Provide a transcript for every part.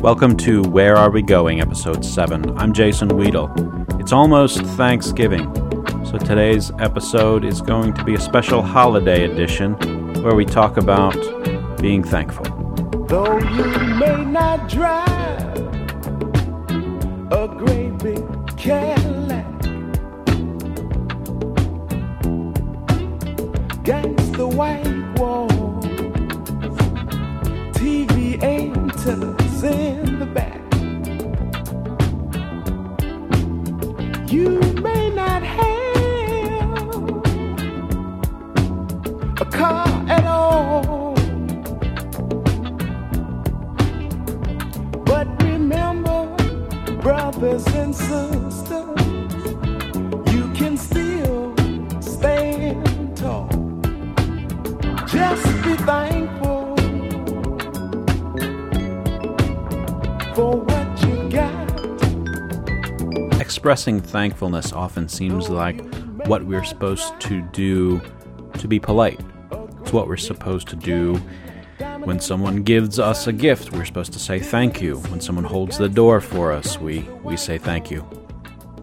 Welcome to Where Are We Going, Episode 7. I'm Jason Weedle. It's almost Thanksgiving, so today's episode is going to be a special holiday edition where we talk about being thankful. Though you may not drive a great big Cadillac, white and sisters, you can still stand tall. Just be thankful for what you got. Expressing thankfulness often seems like what we're supposed to do to be polite. It's what we're supposed to do when someone gives us a gift. We're supposed to say thank you. When someone holds the door for us, we, we say thank you.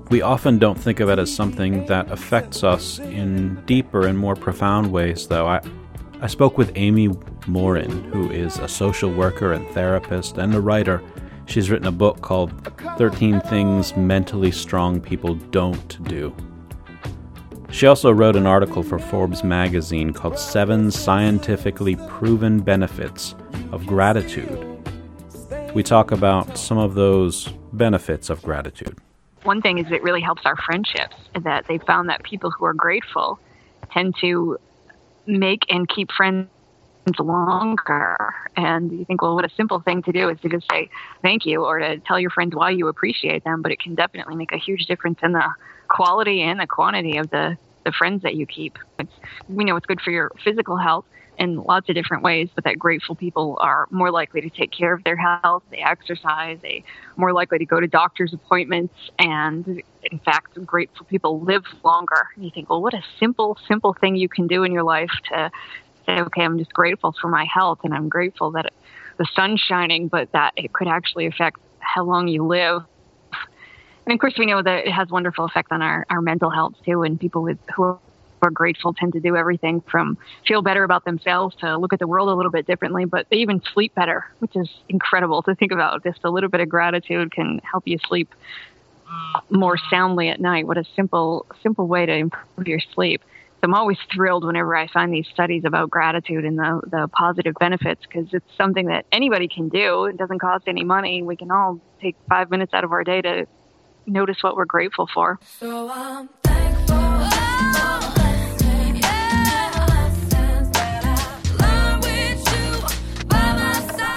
We often don't think of it as something that affects us in deeper and more profound ways, though. I, I spoke with Amy Morin, who is a social worker and therapist and a writer. She's written a book called 13 Things Mentally Strong People Don't Do. She also wrote an article for Forbes magazine called Seven Scientifically Proven Benefits of Gratitude. We talk about some of those benefits of gratitude. One thing is it really helps our friendships that they found that people who are grateful tend to make and keep friends longer. And you think, well, what a simple thing to do is to just say thank you or to tell your friends why you appreciate them. But it can definitely make a huge difference in the quality and the quantity of the, the friends that you keep. It's, we know it's good for your physical health in lots of different ways, but that grateful people are more likely to take care of their health, they exercise, they more likely to go to doctor's appointments, and in fact, grateful people live longer. And you think, well, what a simple, simple thing you can do in your life to say, okay, I'm just grateful for my health, and I'm grateful that the sun's shining, but that it could actually affect how long you live. And of course, we know that it has wonderful effect on our, our mental health too. And people with who are grateful tend to do everything from feel better about themselves to look at the world a little bit differently, but they even sleep better, which is incredible to think about. Just a little bit of gratitude can help you sleep more soundly at night. What a simple, simple way to improve your sleep. I'm always thrilled whenever I find these studies about gratitude and the, the positive benefits because it's something that anybody can do. It doesn't cost any money. We can all take five minutes out of our day to notice what we're grateful for. So I'm thankful.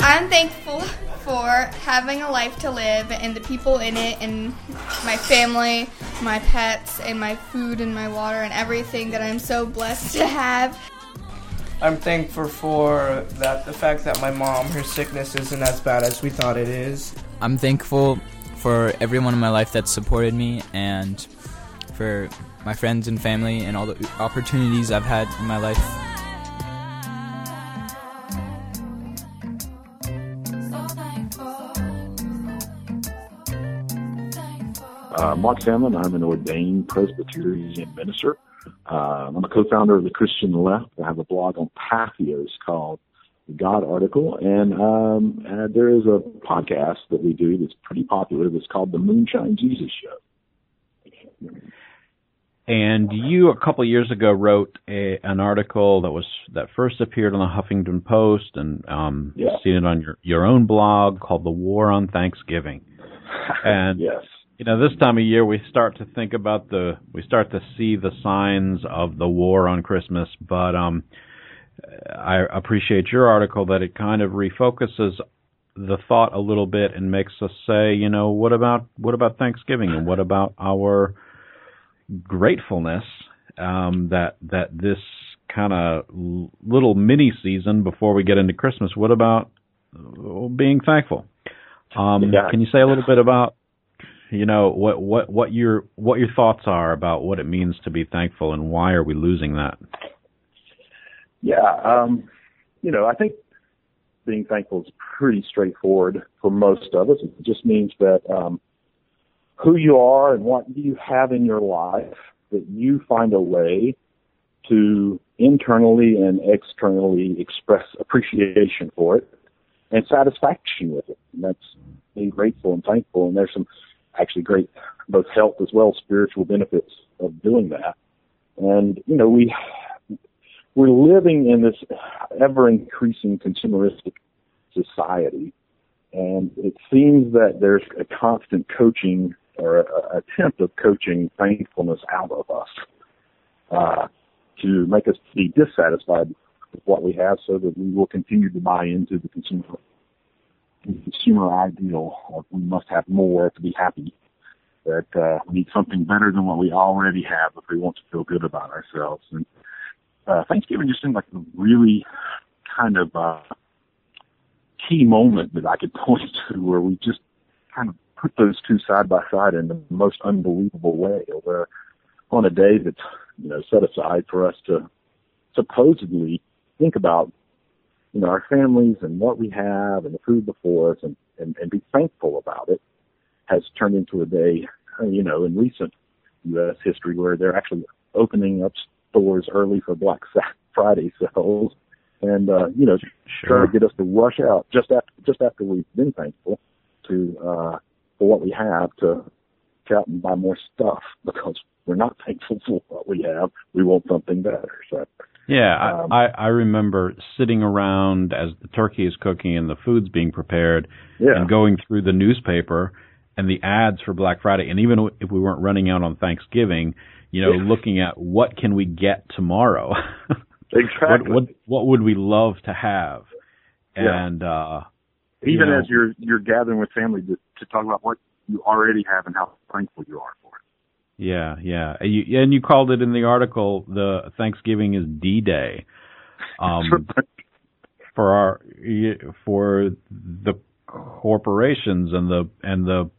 I'm thankful for having a life to live and the people in it and my family, my pets, and my food and my water and everything that I'm so blessed to have. I'm thankful for that the fact that my mom, her sickness isn't as bad as we thought it is. I'm thankful for everyone in my life that supported me and for my friends and family and all the opportunities I've had in my life. Uh, Mark Sandlin. I'm an ordained Presbyterian minister. Uh, I'm a co-founder of the Christian Left. I have a blog on Patheos called God Article, and um, uh, there is a podcast that we do that's pretty popular. That's called the Moonshine Jesus Show. And you, a couple of years ago, wrote a, an article that was that first appeared on the Huffington Post and um, Yeah. seen it on your your own blog called "The War on Thanksgiving." And yes, you know, this time of year we start to think about the we start to see the signs of the war on Christmas. But um, I appreciate your article that it kind of refocuses the thought a little bit and makes us say, you know, what about what about Thanksgiving and what about our gratefulness um, that that this kind of little mini season before we get into Christmas. What about uh, being thankful? Um, Yeah. Can you say a little bit about you know what what what your what your thoughts are about what it means to be thankful and why are we losing that? Yeah, um, you know, I think being thankful is pretty straightforward for most of us. It just means that um, who you are and what you have in your life, that you find a way to internally and externally express appreciation for it and satisfaction with it. And that's being grateful and thankful. And there's some actually great both health as well spiritual benefits of doing that. And, you know, we, we're living in this ever increasing consumeristic society. And it seems that there's a constant coaching or a, attempt of coaching thankfulness out of us, uh, to make us be dissatisfied with what we have so that we will continue to buy into the consumer consumer ideal of we must have more to be happy. That uh, we need something better than what we already have if we want to feel good about ourselves. And uh, Thanksgiving just seemed like a really kind of uh, key moment that I could point to where we just kind of put those two side by side in the most unbelievable way. Where on a day that's you know set aside for us to supposedly think about you know our families and what we have and the food before us and and, and be thankful about it has turned into a day you know in recent U.S. history where they're actually opening up stores early for Black Friday sales and uh, you know Sure. trying to get us to rush out just after just after we've been thankful to uh, for what we have to go out and buy more stuff because we're not thankful for what we have. We want something better. So Yeah, Um, I, I I remember sitting around as the turkey is cooking and the food's being prepared, yeah, and going through the newspaper and the ads for Black Friday, and even if we weren't running out on Thanksgiving, you know, Yeah. looking at what can we get tomorrow, exactly. what what what would we love to have, Yeah. and uh, you Even know, as you're you're gathering with family to, to talk about what you already have and how thankful you are for it. yeah, yeah, and you, and you called it in the article the Thanksgiving is D Day. Um, for our for the corporations and the and the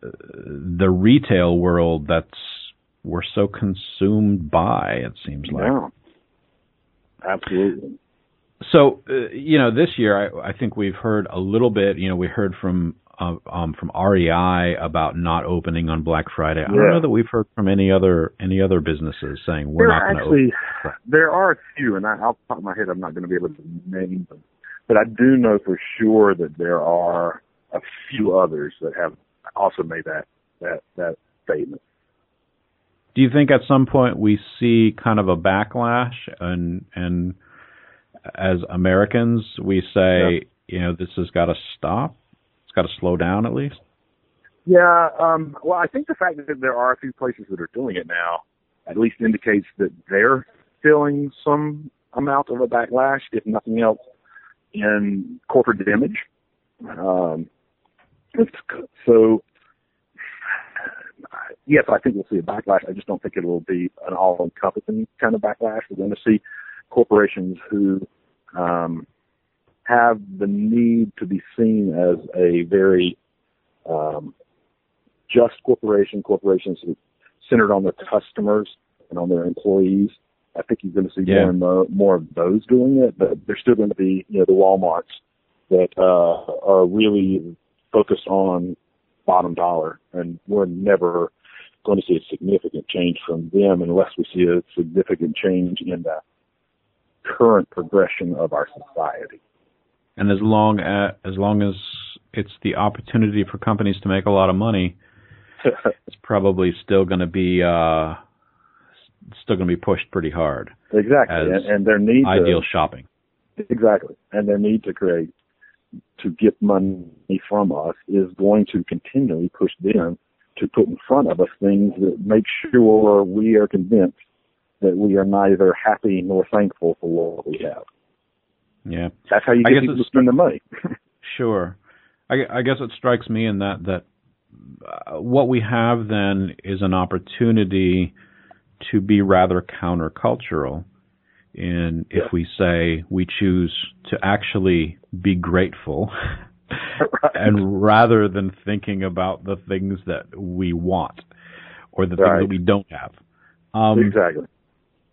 the retail world that's we're so consumed by it seems like. Yeah, absolutely. so uh, you know this year I, I think we've heard a little bit you know we heard from uh, um, from REI about not opening on Black Friday. I don't know that we've heard from any other any other businesses saying we're there not are going to open. Actually there are a few, and I, off the top of my head, I'm not going to be able to name them, but I do know for sure that there are a few others that have also made that that that statement. Do you think at some point we see kind of a backlash and and as Americans we say, you know, this has got to stop? It's got to slow down at least? Yeah, um, well, I think the fact that there are a few places that are doing it now at least indicates that they're feeling some amount of a backlash, if nothing else, in corporate image. Um, it's, so, yes, I think we'll see a backlash. I just don't think it will be an all-encompassing kind of backlash. We're going to see corporations who um, have the need to be seen as a very um, just corporation, corporations centered on their customers and on their employees. I think you're going to see Yeah. more and more, more of those doing it, but there's still going to be, you know, the WalMarts that uh, are really focused on bottom dollar, and we're never going to see a significant change from them unless we see a significant change in the current progression of our society. And as long as, as long as it's the opportunity for companies to make a lot of money, it's probably still going to be uh still going to be pushed pretty hard. exactly, and, and their need Ideal to, shopping. Exactly. And their need to create, to get money from us is going to continually push them to put in front of us things that make sure we are convinced that we are neither happy nor thankful for what we have. Yeah. That's how you get people to spend the money. Sure. I, I guess it strikes me in that that uh, what we have then is an opportunity to be rather countercultural. In if Yeah. we say we choose to actually be grateful, Right. and rather than thinking about the things that we want or the things that we don't have. Um, exactly.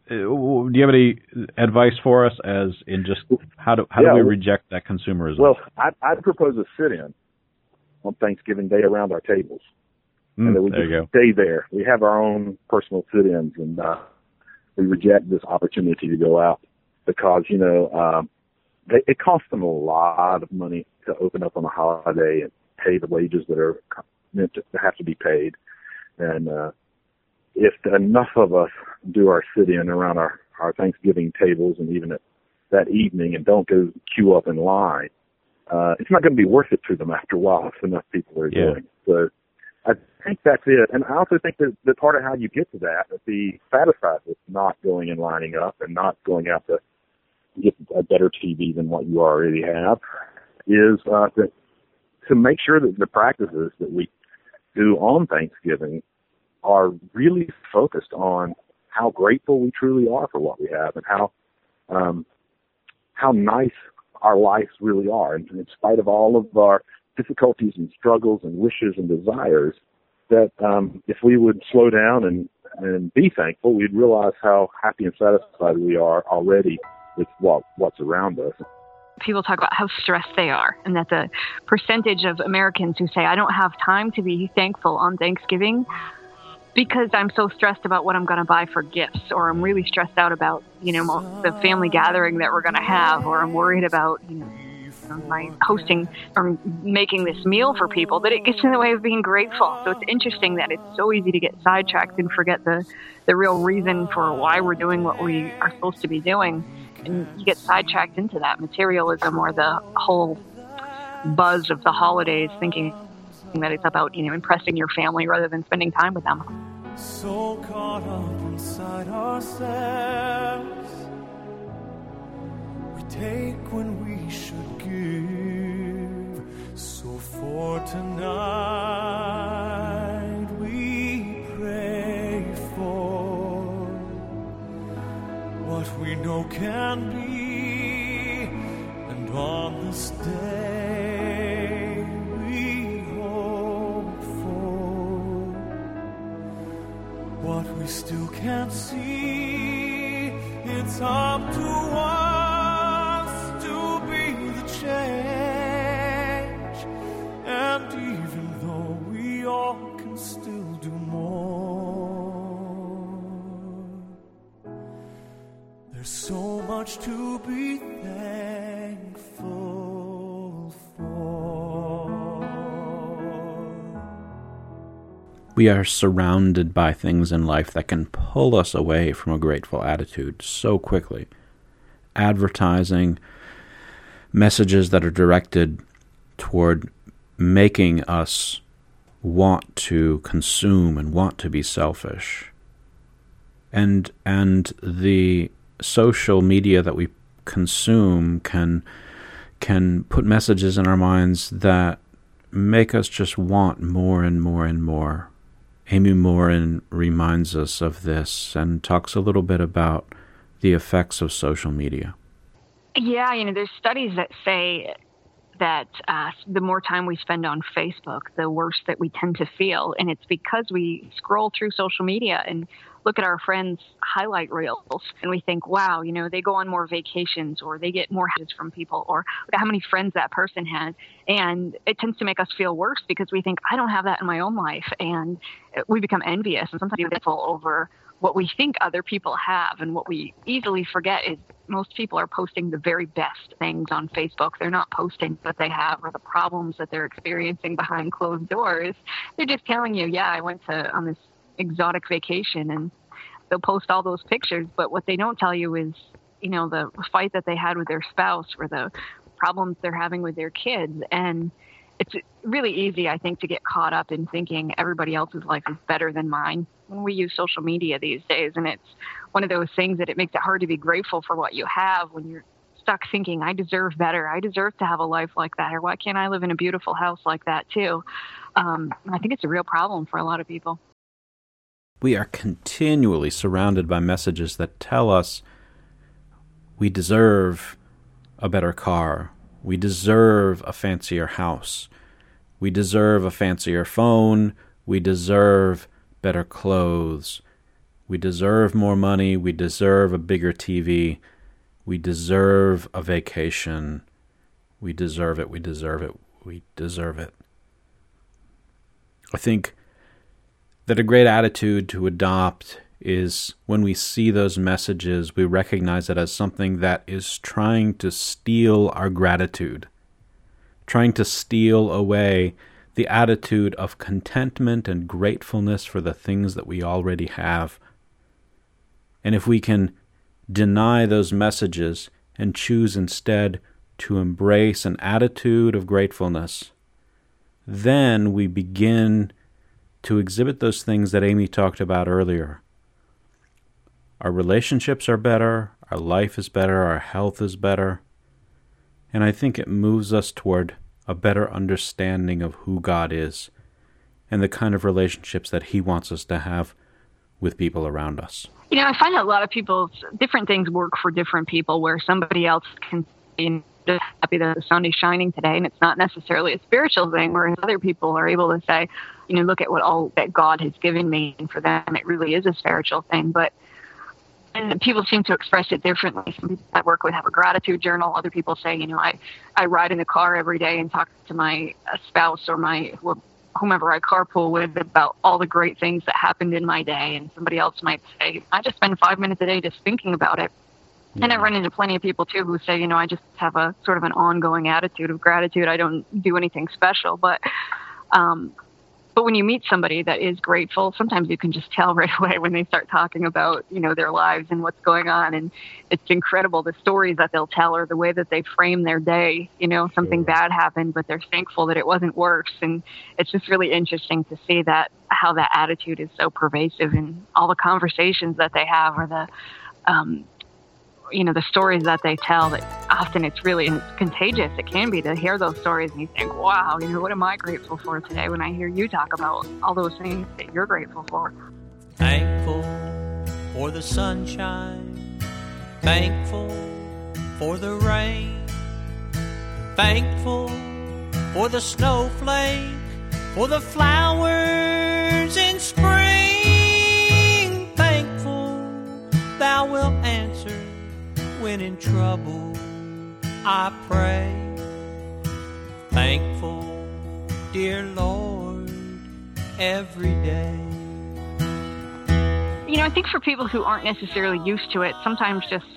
do you have any advice for us as in just how do how Yeah, do we reject that consumerism? Well, I, I'd propose a sit-in on Thanksgiving Day around our tables, Mm, and that we there just you go. stay there. We have our own personal sit-ins, and uh, we reject this opportunity to go out because you know um, they, it costs them a lot of money to open up on a holiday and pay the wages that are meant to have to be paid. And uh, if enough of us do our sit-in around our our Thanksgiving tables and even at that evening and don't go queue up in line, uh, it's not going to be worth it to them after a while if enough people are Yeah. doing. it. So I think that's it. And I also think that the part of how you get to that, that the satisfied with not going and lining up and not going out to get a better TV than what you already have, is uh, to, to make sure that the practices that we do on Thanksgiving are really focused on how grateful we truly are for what we have and how um, how nice our lives really are. And in spite of all of our difficulties and struggles and wishes and desires, that um, if we would slow down and, and be thankful, we'd realize how happy and satisfied we are already with what, what's around us. people talk about how stressed they are and that the percentage of Americans who say I don't have time to be thankful on Thanksgiving because I'm so stressed about what I'm going to buy for gifts or I'm really stressed out about, you know, the family gathering that we're going to have or I'm worried about, you know, Oh, my hosting or making this meal for people that it gets in the way of being grateful. So it's interesting that it's so easy to get sidetracked and forget the the real reason for why we're doing what we are supposed to be doing and you get sidetracked into that materialism or the whole buzz of the holidays thinking that it's about you know impressing your family rather than spending time with them So caught up inside ourselves, we take when we should give. So for tonight, we pray for what we know can be, and on this day, we hope for what we still can't see. It's up to us much to be thankful for. We are surrounded by things in life that can pull us away from a grateful attitude so quickly. Advertising, messages that are directed toward making us want to consume and want to be selfish. And and the social media that we consume can can put messages in our minds that make us just want more and more and more. Amy Morin reminds us of this and talks a little bit about the effects of social media. Yeah, you know, there's studies that say that uh, the more time we spend on Facebook, the worse that we tend to feel. And it's because we scroll through social media and look at our friends' highlight reels and we think, wow, you know, they go on more vacations or they get more hits from people or how many friends that person has. And it tends to make us feel worse because we think, I don't have that in my own life. And we become envious and sometimes resentful over what we think other people have. And what we easily forget is most people are posting the very best things on Facebook. They're not posting what they have or the problems that they're experiencing behind closed doors. They're just telling you, yeah, I went to on this exotic vacation and they'll post all those pictures, but what they don't tell you is, you know, the fight that they had with their spouse or the problems they're having with their kids. And it's really easy, I think, to get caught up in thinking everybody else's life is better than mine when we use social media these days. And it's one of those things that it makes it hard to be grateful for what you have when you're stuck thinking, I deserve better. I deserve to have a life like that. Or why can't I live in a beautiful house like that too? Um, I think it's a real problem for a lot of people. We are continually surrounded by messages that tell us we deserve a better car, we deserve a fancier house, we deserve a fancier phone, we deserve better clothes. We deserve more money. We deserve a bigger TV. We deserve a vacation. We deserve it. We deserve it. We deserve it. I think that a great attitude to adopt is when we see those messages, we recognize it as something that is trying to steal our gratitude, trying to steal away the attitude of contentment and gratefulness for the things that we already have. And if we can deny those messages and choose instead to embrace an attitude of gratefulness, then we begin to exhibit those things that Amy talked about earlier. Our relationships are better, our life is better, our health is better, and I think it moves us toward a better understanding of who God is and the kind of relationships that He wants us to have with people around us. You know, I find that a lot of people, different things work for different people where somebody else can be happy that the sun is shining today and it's not necessarily a spiritual thing, whereas other people are able to say, you know, look at what all that God has given me. And for them, it really is a spiritual thing. But and people seem to express it differently. Some people I work with have a gratitude journal. Other people say, you know, I, I ride in the car every day and talk to my uh, spouse or my whomever I carpool with about all the great things that happened in my day. And somebody else might say, I just spend five minutes a day just thinking about it. Yeah. And I run into plenty of people too who say, you know, I just have a sort of an ongoing attitude of gratitude. I don't do anything special, but um, but when you meet somebody that is grateful, sometimes you can just tell right away when they start talking about, you know, their lives and what's going on. And it's incredible the stories that they'll tell or the way that they frame their day. You know, something bad happened, but they're thankful that it wasn't worse. And it's just really interesting to see that how that attitude is so pervasive in all the conversations that they have or the um, you know the stories that they tell that often it's really it's contagious. It can be to hear those stories and you think wow you know what am i grateful for today? When i hear you talk about all those things that you're grateful for. Thankful for the sunshine. Thankful for the rain. Thankful for the snowflake. For the flowers in spring. Thankful thou wilt answer when in trouble I pray. Thankful, dear Lord, every day. You know, I think for people who aren't necessarily used to it, sometimes just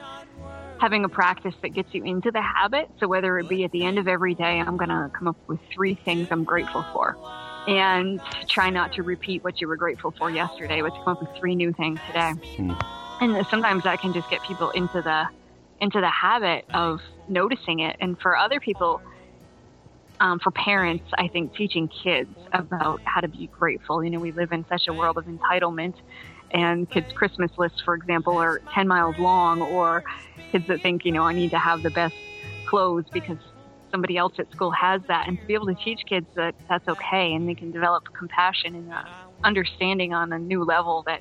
having a practice that gets you into the habit. So whether it be at the end of every day, I'm going to come up with three things I'm grateful for. And try not to repeat what you were grateful for yesterday, but to come up with three new things today. Hmm. And sometimes that can just get people into the into the habit of noticing it. And for other people, um, for parents, I think teaching kids about how to be grateful. You know, we live in such a world of entitlement, and kids' Christmas lists, for example, are 10 miles long, or kids that think, you know, I need to have the best clothes because somebody else at school has that. And to be able to teach kids that that's okay and they can develop compassion and uh, understanding on a new level that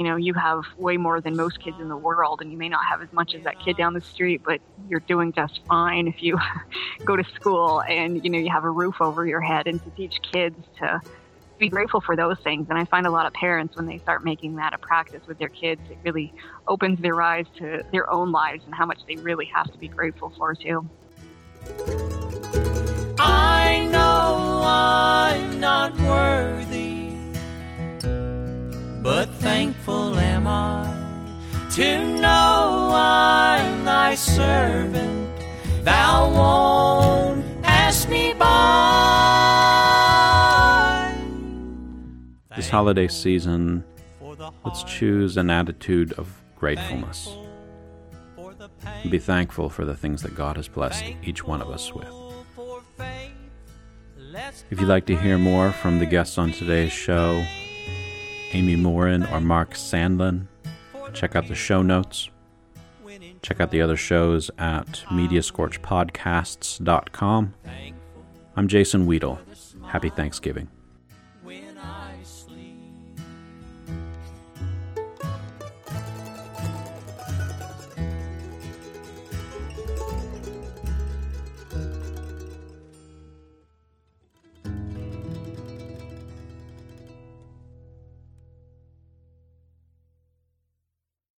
you know, you have way more than most kids in the world, and you may not have as much as that kid down the street, but you're doing just fine if you go to school and, you know, you have a roof over your head. And to teach kids to be grateful for those things. And I find a lot of parents, when they start making that a practice with their kids, it really opens their eyes to their own lives and how much they really have to be grateful for, too. I know I'm not worthy but thankful am I to know I'm thy servant. Thou won't ask me by. This holiday season, let's choose an attitude of gratefulness. Be thankful for the things that God has blessed each one of us with. If you'd like to hear more from the guests on today's show, Amy Morin or Mark Sandlin. Check out the show notes. Check out the other shows at mediascorchpodcasts.com. I'm Jason Weedle. Happy Thanksgiving.